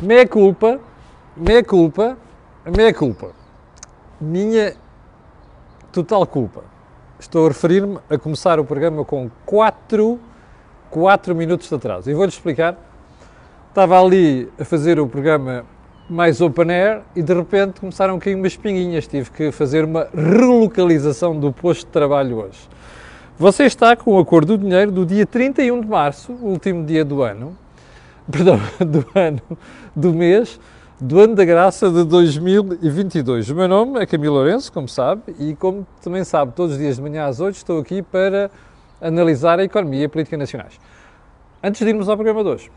Meia culpa, meia culpa, meia culpa. Minha total culpa. Estou a referir-me a começar o programa com 4, 4 minutos de atraso. E vou-lhe explicar. Estava ali a fazer o programa mais open air e de repente começaram a cair umas pinguinhas. Tive que fazer uma relocalização do posto de trabalho hoje. Você está com o acordo do dinheiro do dia 31 de março, último dia do ano, perdão, do ano, do mês, do ano da graça de 2022. O meu nome é Camilo Lourenço, como sabe, e como também sabe, todos os dias de manhã às 8 estou aqui para analisar a economia e a política nacionais. Antes de irmos ao programa de hoje,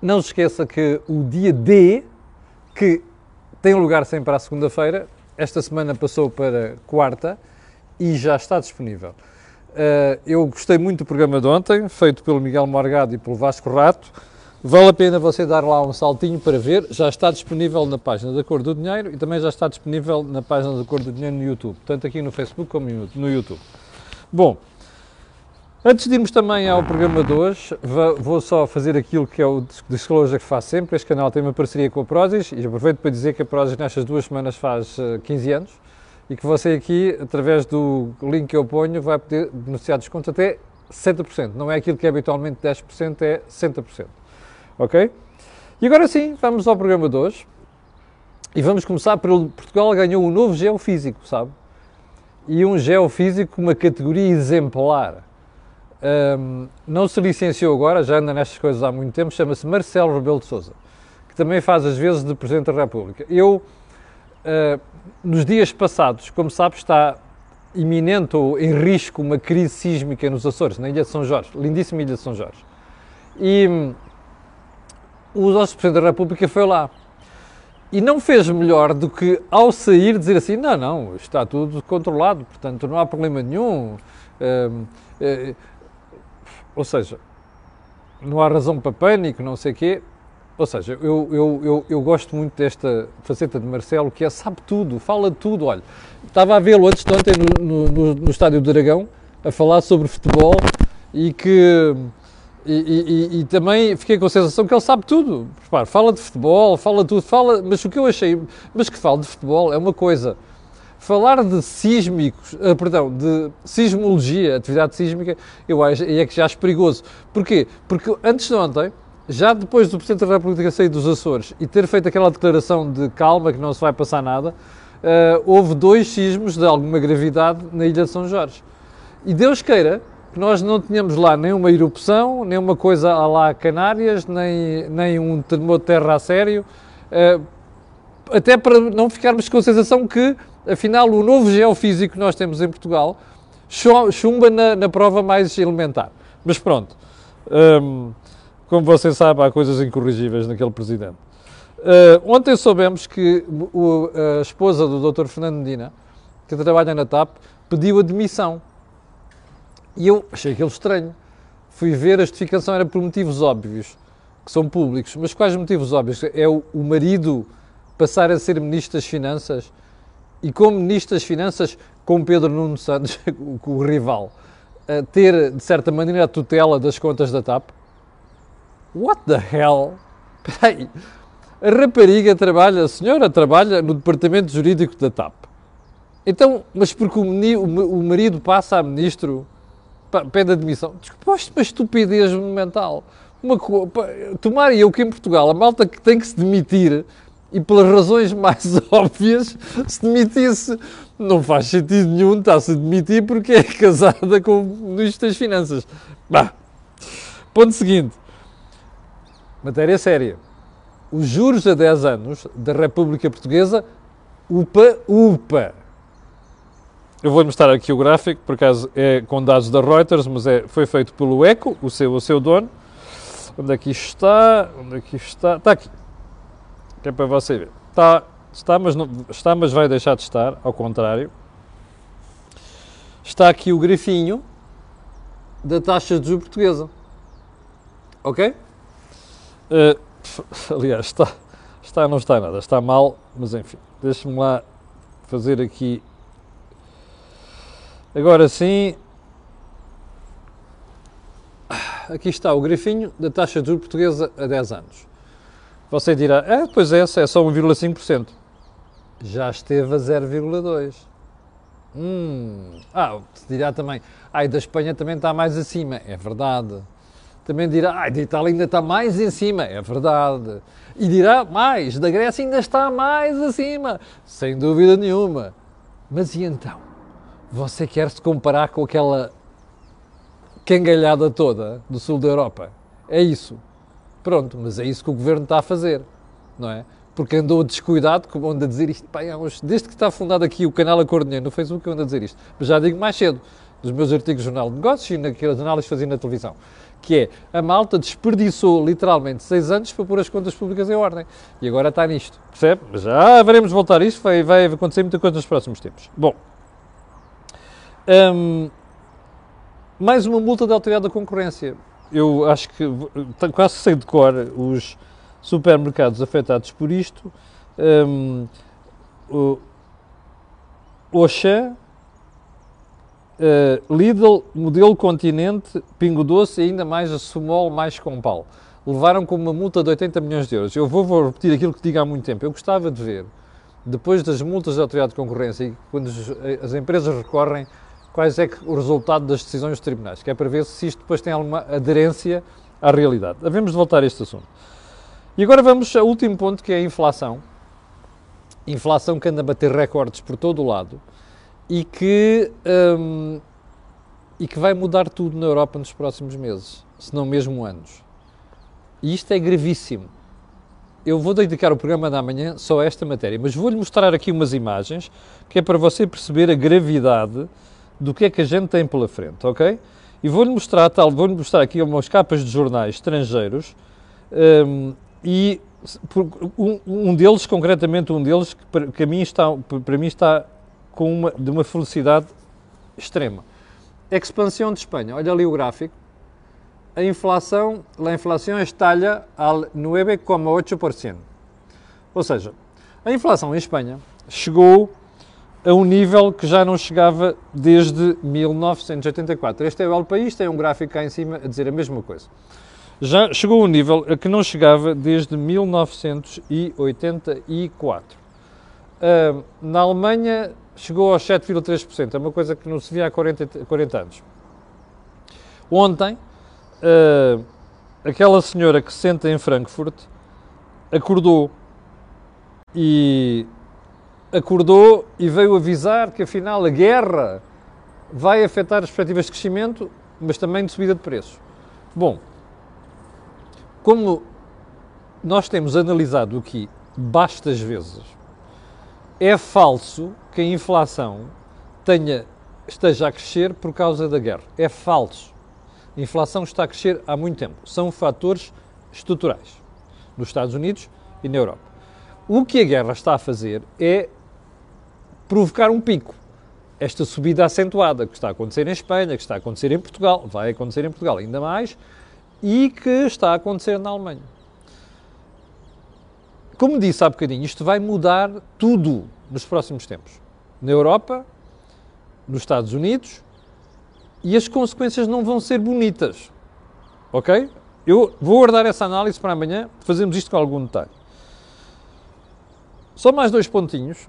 não se esqueça que o dia D, que tem lugar sempre a segunda-feira, esta semana passou para quarta e já está disponível. Uh, eu gostei muito do programa de ontem, feito pelo Miguel Morgado e pelo Vasco Rato. Vale a pena você dar lá um saltinho para ver. Já está disponível na página da Cor do Dinheiro e também já está disponível na página da Cor do Dinheiro no YouTube, tanto aqui no Facebook como no YouTube. Bom, antes de irmos também ao programa de hoje, vou só fazer aquilo que é o disclosure que faço sempre. Este canal tem uma parceria com a Prozis e aproveito para dizer que a Prozis nestas duas semanas faz 15 eh, anos e que você aqui, através do link que eu ponho, vai poder beneficiar de descontos até 60%. Não é aquilo que é habitualmente 10%, é 60%. Ok? E agora sim, vamos ao programa de hoje. E vamos começar pelo Portugal ganhou um novo geofísico, sabe? E um geofísico, uma categoria exemplar. Um, não se licenciou agora, já anda nestas coisas há muito tempo, chama-se Marcelo Rebelo de Souza, que também faz às vezes de Presidente da República. Eu uh, nos dias passados, como sabe, está iminente ou em risco uma crise sísmica nos Açores, na Ilha de São Jorge, lindíssima Ilha de São Jorge. E o nosso Presidente da República foi lá. E não fez melhor do que, ao sair, dizer assim: não, não, está tudo controlado, portanto não há problema nenhum. Hum, eh, ou seja, não há razão para pânico, não sei o quê. Ou seja, eu, eu, eu, eu, gosto muito desta faceta de Marcelo, que é sabe tudo, fala tudo. Olha, estava a vê-lo antes de ontem no, no, no, Estádio do Dragão, a falar sobre futebol e que. E, e, e, também fiquei com a sensação que ele sabe tudo. Fala de futebol, fala tudo, fala. Mas o que eu achei. Mas que fala de futebol é uma coisa. Falar de sísmicos, uh, perdão, de sismologia, atividade sísmica, eu acho é que já acho perigoso. Porquê? Porque antes de ontem já depois do Presidente da República sair dos Açores e ter feito aquela declaração de calma, que não se vai passar nada, uh, houve dois sismos de alguma gravidade na Ilha de São Jorge. E Deus queira que nós não tenhamos lá nem uma erupção, nem uma coisa a lá Canárias, nem, nem um terremoto de terra a sério, uh, até para não ficarmos com a sensação que, afinal, o novo geofísico que nós temos em Portugal chumba na, na prova mais elementar. Mas pronto. Ehm, como você sabe, há coisas incorrigíveis naquele presidente. Uh, ontem soubemos que o, a esposa do Dr. Fernando Medina, que trabalha na TAP, pediu admissão. E eu achei aquilo estranho. Fui ver, a justificação era por motivos óbvios, que são públicos. Mas quais motivos óbvios? É o, o marido passar a ser Ministro das Finanças e, como Ministro das Finanças, com Pedro Nuno Santos, o, o rival, ter, de certa maneira, a tutela das contas da TAP? What the hell? Peraí. A rapariga trabalha, a senhora trabalha no departamento jurídico da TAP. Então, mas porque o, o marido passa a ministro, pede admissão. Desculpa, isto é uma estupidez monumental. Uma, tomar eu que em Portugal a malta que tem que se demitir e pelas razões mais óbvias se demitisse. Não faz sentido nenhum estar-se a demitir porque é casada com o Ministro das Finanças. Bah. Ponto seguinte. Matéria séria. Os juros a 10 anos da República Portuguesa, UPA, UPA. Eu vou mostrar aqui o gráfico, por acaso é com dados da Reuters, mas é, foi feito pelo ECO, o seu, o seu dono. Onde é que isto está? Onde é que isto está? Está aqui. Que é para você ver. Está, está, mas não, está, mas vai deixar de estar, ao contrário. Está aqui o grafinho da taxa de juros portuguesa. Ok? Uh, aliás, está, está, não está nada, está mal, mas enfim, deixe-me lá fazer aqui. Agora sim, aqui está o grafinho da taxa de juros portuguesa a 10 anos. Você dirá, é, pois é, é só 1,5%. Já esteve a 0,2%. Hum. Ah, dirá também, ai, da Espanha também está mais acima. É verdade. Também dirá, ai, da Itália ainda está mais em cima. É verdade. E dirá mais, da Grécia ainda está mais acima. Sem dúvida nenhuma. Mas e então? Você quer se comparar com aquela cangalhada toda do sul da Europa? É isso. Pronto, mas é isso que o governo está a fazer, não é? Porque andou descuidado, como anda a dizer isto, pá, desde que está fundado aqui o canal Acordo Dinheiro no Facebook, eu ando a dizer isto. Mas já digo mais cedo, dos meus artigos do Jornal de Negócios e naquelas análises que fazia na televisão, que é, a malta desperdiçou literalmente seis anos para pôr as contas públicas em ordem. E agora está nisto, percebe? Já veremos voltar a isto, vai, vai acontecer muita coisa nos próximos tempos. Bom, hum, mais uma multa da Autoridade da Concorrência eu acho que quase sei de cor os supermercados afetados por isto. Um, o Oxã, uh, Lidl, Modelo Continente, Pingo Doce e ainda mais a Sumol mais Compal. Levaram com uma multa de 80 milhões de euros. Eu vou, vou repetir aquilo que digo há muito tempo. Eu gostava de ver, depois das multas da Autoridade de Concorrência e quando as empresas recorrem quais é que o resultado das decisões dos tribunais, que é para ver se isto depois tem alguma aderência à realidade. Havemos de voltar a este assunto. E agora vamos ao último ponto, que é a inflação. Inflação que anda a bater recordes por todo o lado e que, hum, e que vai mudar tudo na Europa nos próximos meses, se não mesmo anos. E isto é gravíssimo. Eu vou dedicar o programa da manhã só a esta matéria, mas vou-lhe mostrar aqui umas imagens que é para você perceber a gravidade do que é que a gente tem pela frente, ok? E vou-lhe mostrar, tal, vou-lhe mostrar aqui umas capas de jornais estrangeiros um, e um, um, deles, concretamente um deles, que para, que mim está, para mim está com uma, de uma felicidade extrema. Expansão de Espanha, olha ali o gráfico. A inflação, a inflação estalha al 9,8%. Ou seja, a inflação em Espanha chegou a um nível que já não chegava desde 1984. Este é o El País, tem um gráfico cá em cima a dizer a mesma coisa. Já chegou a um nível a que não chegava desde 1984. Uh, na Alemanha chegou aos 7,3%, é uma coisa que não se via há 40, 40 anos. Ontem, uh, aquela senhora que se senta em Frankfurt acordou e acordou e veio avisar que afinal a guerra vai afetar as perspectivas de crescimento, mas também de subida de preços. Bom, como nós temos analisado aqui bastas vezes, é falso que a inflação tenha, esteja a crescer por causa da guerra. É falso. A inflação está a crescer há muito tempo. São fatores estruturais nos Estados Unidos e na Europa. O que a guerra está a fazer é provocar um pico. Esta subida acentuada que está a acontecer em Espanha, que está a acontecer em Portugal, vai acontecer em Portugal ainda mais, e que está a acontecer na Alemanha. Como disse há bocadinho, isto vai mudar tudo nos próximos tempos. Na Europa, nos Estados Unidos, e as consequências não vão ser bonitas. Ok? Eu vou guardar essa análise para amanhã, fazemos isto com algum detalhe. Só mais dois pontinhos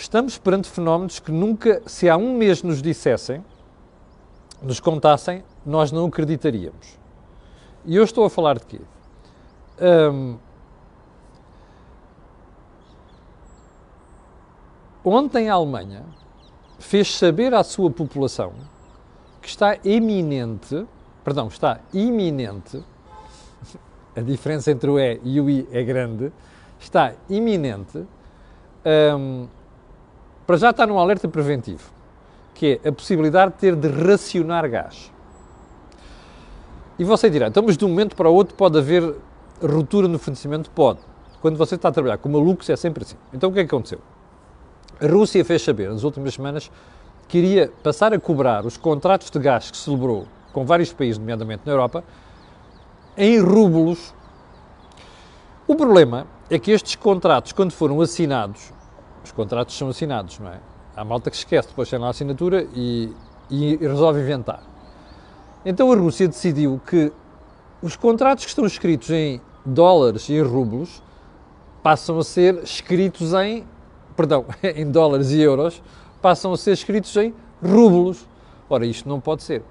estamos perante fenómenos que nunca, se há um mês nos dissessem, nos contassem, nós não acreditaríamos. E eu estou a falar de quê? Um, ontem a Alemanha fez saber à sua população que está eminente, perdão, está iminente, a diferença entre o E e o I é grande, está iminente um, para já está num alerta preventivo, que é a possibilidade de ter de racionar gás. E você dirá, então, mas de um momento para o outro pode haver ruptura no fornecimento? Pode. Quando você está a trabalhar com malucos é sempre assim. Então o que é que aconteceu? A Rússia fez saber nas últimas semanas que iria passar a cobrar os contratos de gás que celebrou com vários países, nomeadamente na Europa, em rublos. O problema é que estes contratos, quando foram assinados, os contratos são assinados, não é? Há malta que esquece, depois tem lá a assinatura e, e resolve inventar. Então a Rússia decidiu que os contratos que estão escritos em dólares e em rublos passam a ser escritos em, perdão, em dólares e euros, passam a ser escritos em rublos. Ora, isto não pode ser.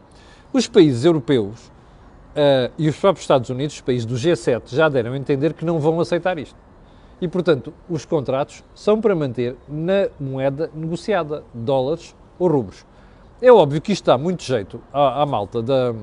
Os países europeus uh, e os próprios Estados Unidos, os países do G7, já deram a entender que não vão aceitar isto. E, portanto, os contratos são para manter na moeda negociada, dólares ou rublos. É óbvio que isto dá muito jeito à, à malta da,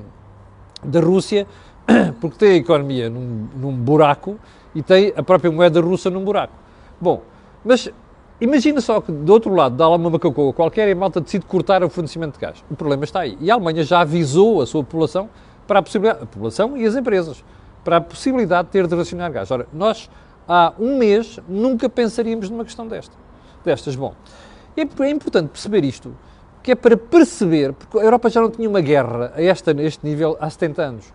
da Rússia, porque tem a economia num, num buraco e tem a própria moeda russa num buraco. Bom, mas imagina só que do outro lado dá lá uma macacoa qualquer e a malta decide cortar o fornecimento de gás. O problema está aí. E a Alemanha já avisou a sua população para a possibilidade, a população e as empresas, para a possibilidade de ter de racionar gás. Ora, nós há um mês nunca pensaríamos numa questão desta, destas. Bom, é, é importante perceber isto, que é para perceber, porque a Europa já não tinha uma guerra a, esta, a este nível há 70 anos.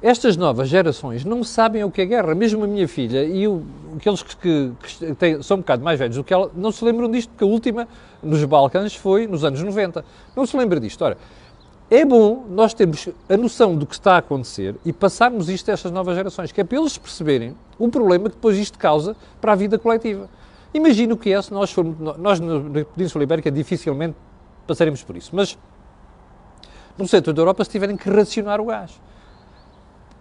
Estas novas gerações não sabem o que é guerra. Mesmo a minha filha e o, aqueles que, que, que têm, são um bocado mais velhos do que ela não se lembram disto, porque a última nos Balcãs foi nos anos 90. Não se lembra disto. Ora, é bom nós termos a noção do que está a acontecer e passarmos isto a estas novas gerações, que é para eles perceberem o problema que depois isto causa para a vida coletiva. Imagina o que é se nós formos, nós na Península Ibérica dificilmente passaremos por isso, mas no centro da Europa se tiverem que racionar o gás.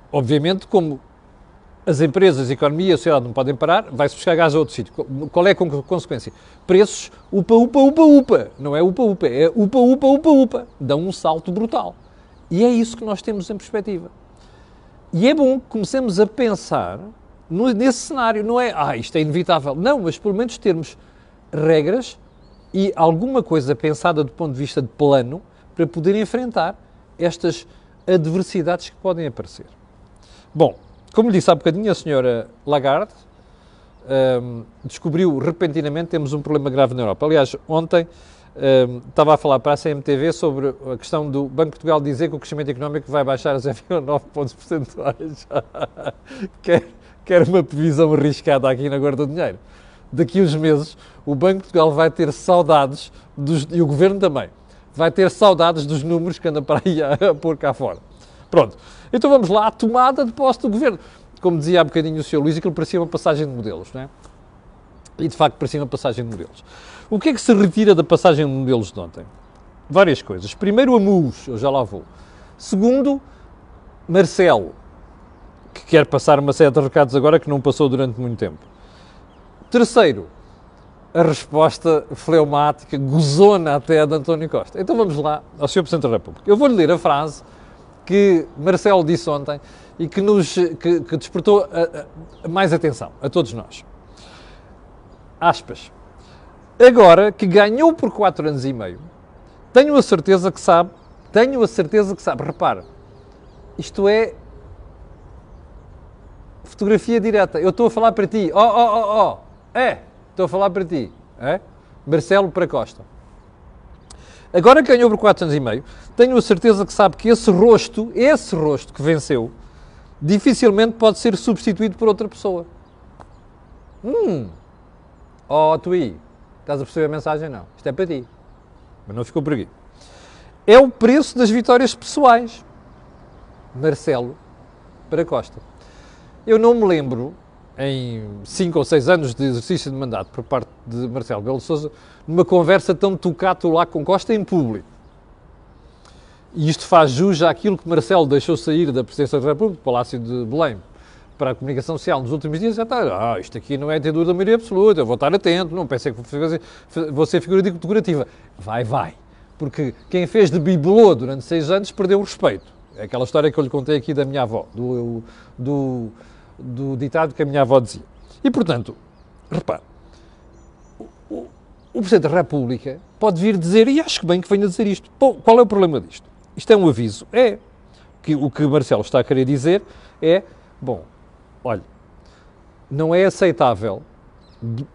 Obviamente, como as empresas, a economia, a sociedade não podem parar, vai-se buscar gás a outro sítio. Qual é a consequência? Preços upa, upa, upa, upa. Não é upa, upa, é upa, upa, upa, upa. Dão um salto brutal. E é isso que nós temos em perspectiva. E é bom que comecemos a pensar nesse cenário. Não é, ah, isto é inevitável. Não, mas pelo menos termos regras e alguma coisa pensada do ponto de vista de plano para poder enfrentar estas adversidades que podem aparecer. Bom, como disse há bocadinho, a senhora Lagarde um, descobriu repentinamente temos um problema grave na Europa. Aliás, ontem um, estava a falar para a CMTV sobre a questão do Banco de Portugal dizer que o crescimento económico vai baixar a 0,9 pontos percentuais. quer, quer uma previsão arriscada aqui na Guarda do Dinheiro. Daqui uns meses, o Banco de Portugal vai ter saudades, dos, e o Governo também, vai ter saudades dos números que anda para aí a, a pôr cá fora. Pronto. Então vamos lá, a tomada de posse do governo. Como dizia há bocadinho o Sr. Luís, aquilo parecia uma passagem de modelos, não é? E de facto parecia uma passagem de modelos. O que é que se retira da passagem de modelos de ontem? Várias coisas. Primeiro, a MUS, eu já lá vou. Segundo, Marcelo, que quer passar uma série de recados agora que não passou durante muito tempo. Terceiro, a resposta fleumática, gozona até de António Costa. Então vamos lá ao Sr. Presidente da República. Eu vou-lhe ler a frase que Marcelo disse ontem e que nos que, que despertou a, a, mais atenção a todos nós. Aspas. Agora que ganhou por 4 anos e meio, tenho a certeza que sabe, tenho a certeza que sabe, repara, isto é fotografia direta. Eu estou a falar para ti. Oh, oh, oh, oh. É, estou a falar para ti. É? Marcelo para Costa. Agora ganhou por 4 anos e meio, tenho a certeza que sabe que esse rosto, esse rosto que venceu, dificilmente pode ser substituído por outra pessoa. Hum. Oh, Tui, estás a perceber a mensagem? Não. Isto é para ti. Mas não ficou por aqui. É o preço das vitórias pessoais. Marcelo para Costa. Eu não me lembro em 5 ou 6 anos de exercício de mandato por parte de Marcelo Belo Souza, numa conversa tão tocato lá com Costa em público. E isto faz jus àquilo que Marcelo deixou sair da Presidência da República, do Palácio de Belém, para a comunicação social nos últimos dias, já está, ah, isto aqui não é ter da maioria absoluta, eu vou estar atento, não pensei que vou ser figura decorativa. Vai, vai. Porque quem fez de bibelô durante seis anos perdeu o respeito. É aquela história que eu lhe contei aqui da minha avó, do, do do ditado que a minha avó dizia. E, portanto, repare, o, o Presidente da República pode vir dizer, e acho que bem que venha dizer isto. Bom, qual é o problema disto? Isto é um aviso. É. Que, o que Marcelo está a querer dizer é, bom, olha, não é aceitável,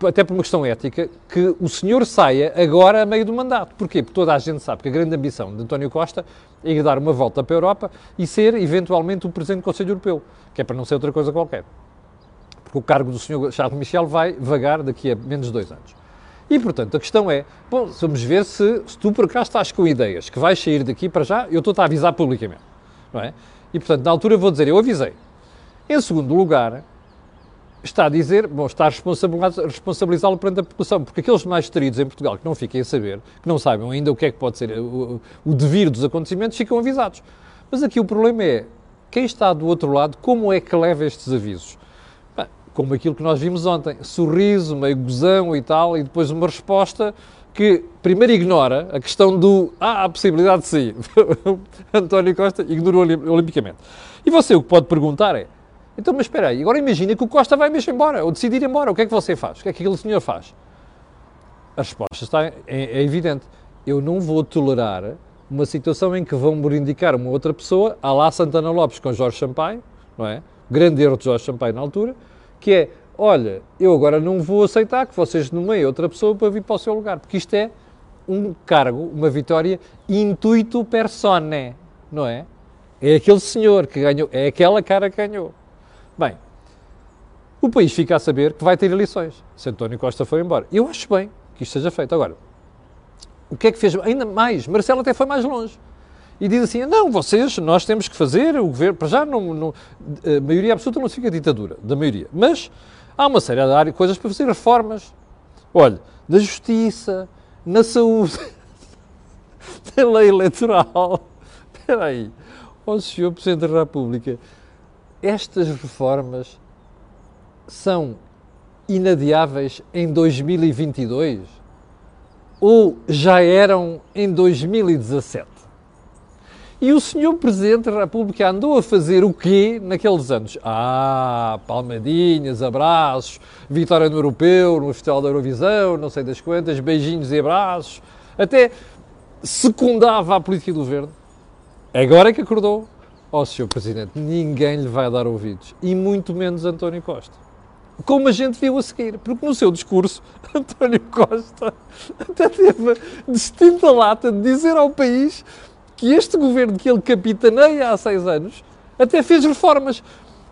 até por uma questão ética, que o senhor saia agora a meio do mandato. Porquê? Porque toda a gente sabe que a grande ambição de António Costa é ir dar uma volta para a Europa e ser, eventualmente, o Presidente do Conselho Europeu que é para não ser outra coisa qualquer. Porque o cargo do Sr. Charles Michel vai vagar daqui a menos de dois anos. E, portanto, a questão é, bom, vamos ver se, se tu por acaso estás com ideias que vais sair daqui para já, eu estou-te a avisar publicamente, não é? E, portanto, na altura vou dizer, eu avisei. Em segundo lugar, está a dizer, bom, está a responsabilizá-lo perante a população, porque aqueles mais distraídos em Portugal que não fiquem a saber, que não saibam ainda o que é que pode ser o, o devir dos acontecimentos, ficam avisados. Mas aqui o problema é, quem está do outro lado, como é que leva estes avisos? Bem, como aquilo que nós vimos ontem, sorriso, meio gozão e tal, e depois uma resposta que primeiro ignora a questão do ah, a possibilidade de sair. António Costa ignorou olimpicamente. E você o que pode perguntar é, então, mas espera aí, agora imagina que o Costa vai mesmo embora, ou decidir ir embora, o que é que você faz? O que é que aquele senhor faz? A resposta está, é, é evidente. Eu não vou tolerar uma situação em que vão-me indicar uma outra pessoa, a lá Santana Lopes com Jorge Sampaio, não é? Grande erro de Jorge Sampaio na altura, que é, olha, eu agora não vou aceitar que vocês nomeiem outra pessoa para vir para o seu lugar, porque isto é um cargo, uma vitória intuito persone, não é? É aquele senhor que ganhou, é aquela cara que ganhou. Bem, o país fica a saber que vai ter eleições se António Costa for embora. Eu acho bem que isto seja feito. Agora, o que é que fez? Ainda mais, Marcelo até foi mais longe. E diz assim: não, vocês, nós temos que fazer, o governo, para já, não, não, a maioria absoluta não significa ditadura, da maioria. Mas há uma série de áreas, coisas para fazer, reformas. Olha, da justiça, na saúde, na lei eleitoral. Espera aí, ó Senhor Presidente da República, estas reformas são inadiáveis em 2022 ou já eram em 2017? E o senhor Presidente da República andou a fazer o quê naqueles anos? Ah, palmadinhas, abraços, vitória no Europeu, no Festival da Eurovisão, não sei das quantas, beijinhos e abraços, até secundava a política do governo. Agora é que acordou Ó oh, Sr. Presidente, ninguém lhe vai dar ouvidos, e muito menos António Costa. Como a gente viu a seguir, porque no seu discurso, António Costa até teve distinta lata de dizer ao país que este governo que ele capitaneia há seis anos até fez reformas.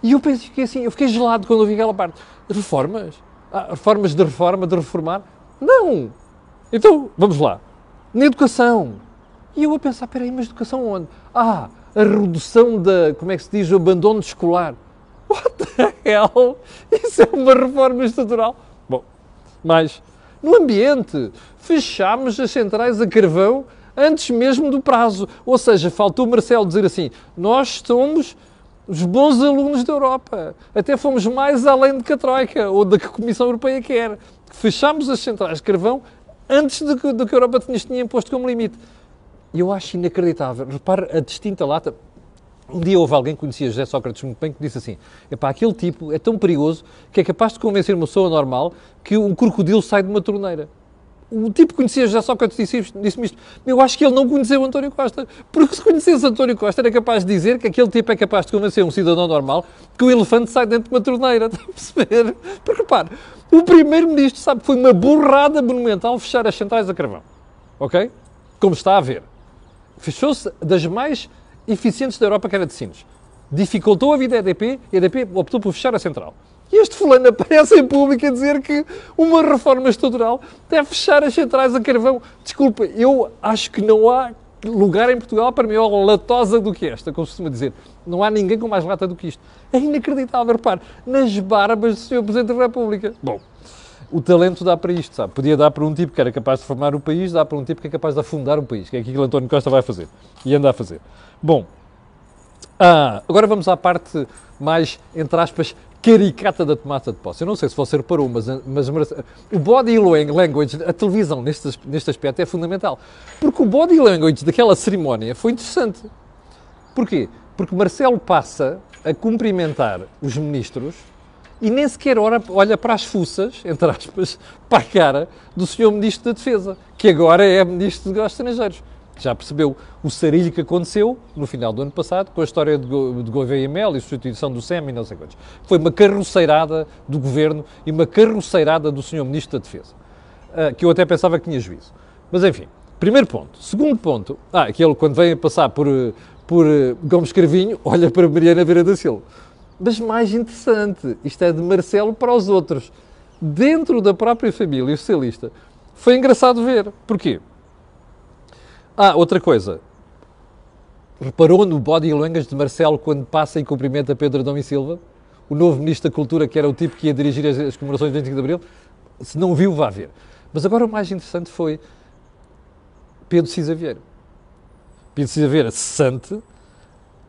E eu pensei que assim, eu fiquei gelado quando ouvi aquela parte. Reformas? Ah, reformas de reforma, de reformar? Não! Então, vamos lá. Na educação. E eu a pensar, peraí, mas educação onde? Ah, a redução da, como é que se diz, o abandono escolar. What the hell? Isso é uma reforma estrutural. Bom, mas no ambiente, fechámos as centrais a carvão antes mesmo do prazo. Ou seja, faltou Marcelo dizer assim: nós somos os bons alunos da Europa. Até fomos mais além do que a Troika ou da que a Comissão Europeia quer. Fechámos as centrais de carvão antes do que, que a Europa tinha imposto como limite. E eu acho inacreditável. Repare a distinta lata. Um dia houve alguém que conhecia José Sócrates muito bem que disse assim: epá, aquele tipo é tão perigoso que é capaz de convencer uma pessoa normal que um crocodilo sai de uma torneira. O tipo que conhecia José Sócrates disse-me disse isto. Eu acho que ele não conheceu António Costa. Porque se conhecesse António Costa era capaz de dizer que aquele tipo é capaz de convencer um cidadão normal que o elefante sai dentro de uma torneira. Está a perceber? Porque repare, o primeiro-ministro sabe que foi uma burrada monumental fechar as centrais a carvão. Ok? Como está a ver fechou-se das mais eficientes da Europa, que era de Sines. Dificultou a vida à EDP e a EDP optou por fechar a central. E este fulano aparece em público a dizer que uma reforma estrutural deve fechar as centrais a carvão. Desculpa, eu acho que não há lugar em Portugal para maior latosa do que esta, como se costuma dizer. Não há ninguém com mais lata do que isto. É inacreditável, repare, nas barbas do Sr. Presidente da República. Bom, o talento dá para isto, sabe? Podia dar para um tipo que era capaz de formar o país, dá para um tipo que é capaz de afundar o país, que é aquilo que António Costa vai fazer e anda a fazer. Bom, ah, agora vamos à parte mais, entre aspas, caricata da tomada de posse. Eu não sei se você reparou, mas, mas o body language, a televisão neste, neste aspecto é fundamental. Porque o body language daquela cerimónia foi interessante. Porquê? Porque Marcelo passa a cumprimentar os ministros e nem sequer olha para as fuças, entre aspas, para a cara do senhor Ministro da Defesa, que agora é Ministro de Negócios Estrangeiros. Já percebeu o sarilho que aconteceu no final do ano passado com a história de, Gouveia Mel e a substituição do SEM e não sei quantos. Foi uma carroceirada do Governo e uma carroceirada do senhor Ministro da Defesa, uh, que eu até pensava que tinha juízo. Mas enfim, primeiro ponto. Segundo ponto, ah, aquele quando vem a passar por, por uh, Gomes Carvinho, olha para Mariana Vera da Silva. Mas mais interessante, isto é de Marcelo para os outros. Dentro da própria família socialista. Foi engraçado ver. Porquê? Ah, outra coisa. Reparou no body language de Marcelo quando passa e cumprimenta Pedro Adão e Silva? o novo Ministro da Cultura, que era o tipo que ia dirigir as, as comemorações do 25 de Abril. Se não viu, vá ver. Mas agora o mais interessante foi Pedro Cisa Vieira. Pedro Cisa Vieira cessante,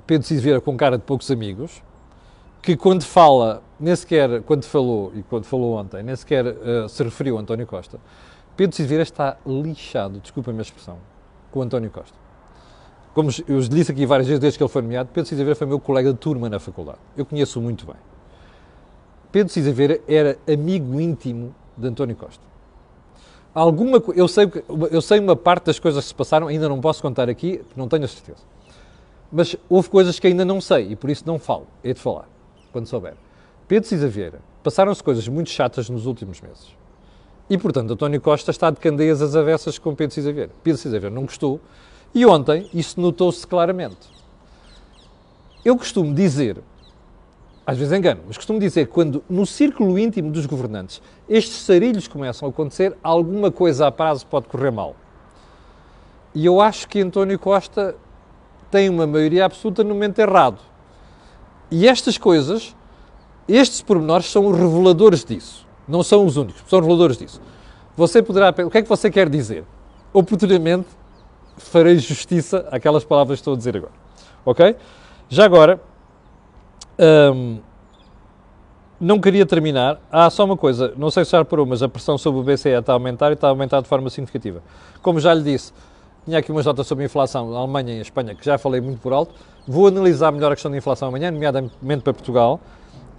Pedro Cisa Vieira com cara de poucos amigos, que quando fala, nem sequer, quando falou, e quando falou ontem, nem sequer uh, se referiu a António Costa, Pedro Cisa Vieira está lixado, desculpa a minha expressão, com o António Costa. Como eu disse aqui várias vezes desde que ele foi nomeado, Pedro Cisa Vieira foi meu colega de turma na faculdade. Eu conheço-o muito bem. Pedro Cisa Vieira era amigo íntimo de António Costa. Alguma, eu, sei, eu sei uma parte das coisas que se passaram, ainda não posso contar aqui, não tenho a certeza. Mas houve coisas que ainda não sei e por isso não falo. É de falar, quando souber. Pedro Cisa Vieira, passaram-se coisas muito chatas nos últimos meses. E, portanto, António Costa está de candeias às avessas com Pedro Cisa Vieira. Pedro Cisa Vieira não gostou e ontem isso notou-se claramente. Eu costumo dizer, às vezes engano, mas costumo dizer quando no círculo íntimo dos governantes estes sarilhos começam a acontecer, alguma coisa a prazo pode correr mal. E eu acho que António Costa tem uma maioria absoluta no momento errado. E estas coisas, estes pormenores são reveladores disso. Não são os únicos, são reveladores disso. Você poderá. O que é que você quer dizer? Oportunamente farei justiça àquelas palavras que estou a dizer agora. Ok? Já agora, hum, não queria terminar. Há só uma coisa, não sei se já reparou, mas a pressão sobre o BCE está a aumentar e está a aumentar de forma significativa. Como já lhe disse, tinha aqui umas notas sobre a inflação na Alemanha e em Espanha, que já falei muito por alto. Vou analisar melhor a questão da inflação amanhã, nomeadamente para Portugal.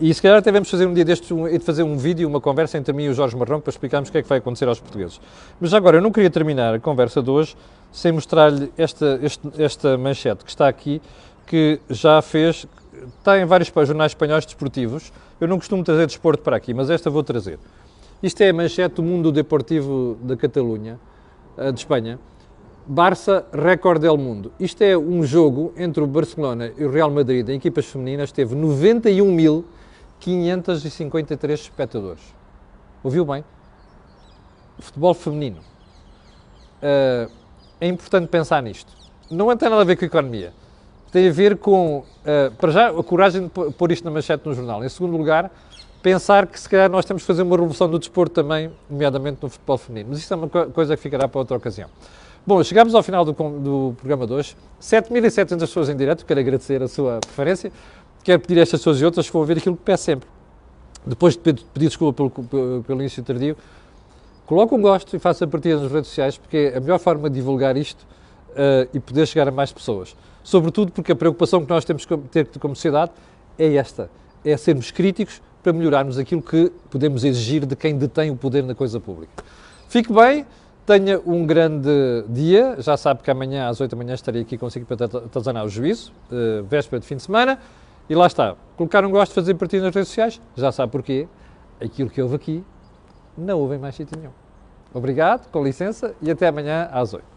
E se calhar até vamos fazer um dia destes, um, de fazer um vídeo, uma conversa entre mim e o Jorge Marrão para explicarmos o que é que vai acontecer aos portugueses. Mas agora, eu não queria terminar a conversa de hoje sem mostrar-lhe esta, esta manchete que está aqui, que já fez, está em vários jornais espanhóis desportivos. Eu não costumo trazer desporto para aqui, mas esta vou trazer. Isto é a manchete do mundo deportivo da Catalunha, eh, de Espanha. Barça, recorde del mundo. Isto é um jogo entre o Barcelona e o Real Madrid, em equipas femininas, teve 91 mil 553 espectadores. Ouviu bem? Futebol feminino. Uh, é importante pensar nisto. Não tem nada a ver com a economia. Tem a ver com, uh, para já, a coragem de pôr isto na manchete no jornal. Em segundo lugar, pensar que se calhar nós temos que fazer uma revolução do desporto também, nomeadamente no futebol feminino. Mas isto é uma coisa que ficará para outra ocasião. Bom, chegamos ao final do, do programa de hoje. 7.700 pessoas em direto, quero agradecer a sua preferência. Quero pedir a estas pessoas e outras que vão ver aquilo que peço sempre. Depois de pedir desculpa pelo, pelo, início tardio, coloque um gosto e faça partida nas redes sociais, porque é a melhor forma de divulgar isto uh, e poder chegar a mais pessoas. Sobretudo porque a preocupação que nós temos que ter como sociedade é esta: é sermos críticos para melhorarmos aquilo que podemos exigir de quem detém o poder na coisa pública. Fique bem, tenha um grande dia. Já sabe que amanhã às 8 da manhã estarei aqui consigo para atazanar o juízo, uh, véspera de fim de semana. E lá está. Colocar um gosto, fazer partido nas redes sociais, já sabe porquê. Aquilo que houve aqui, não houve em mais sítio nenhum. Obrigado, com licença, e até amanhã às 8.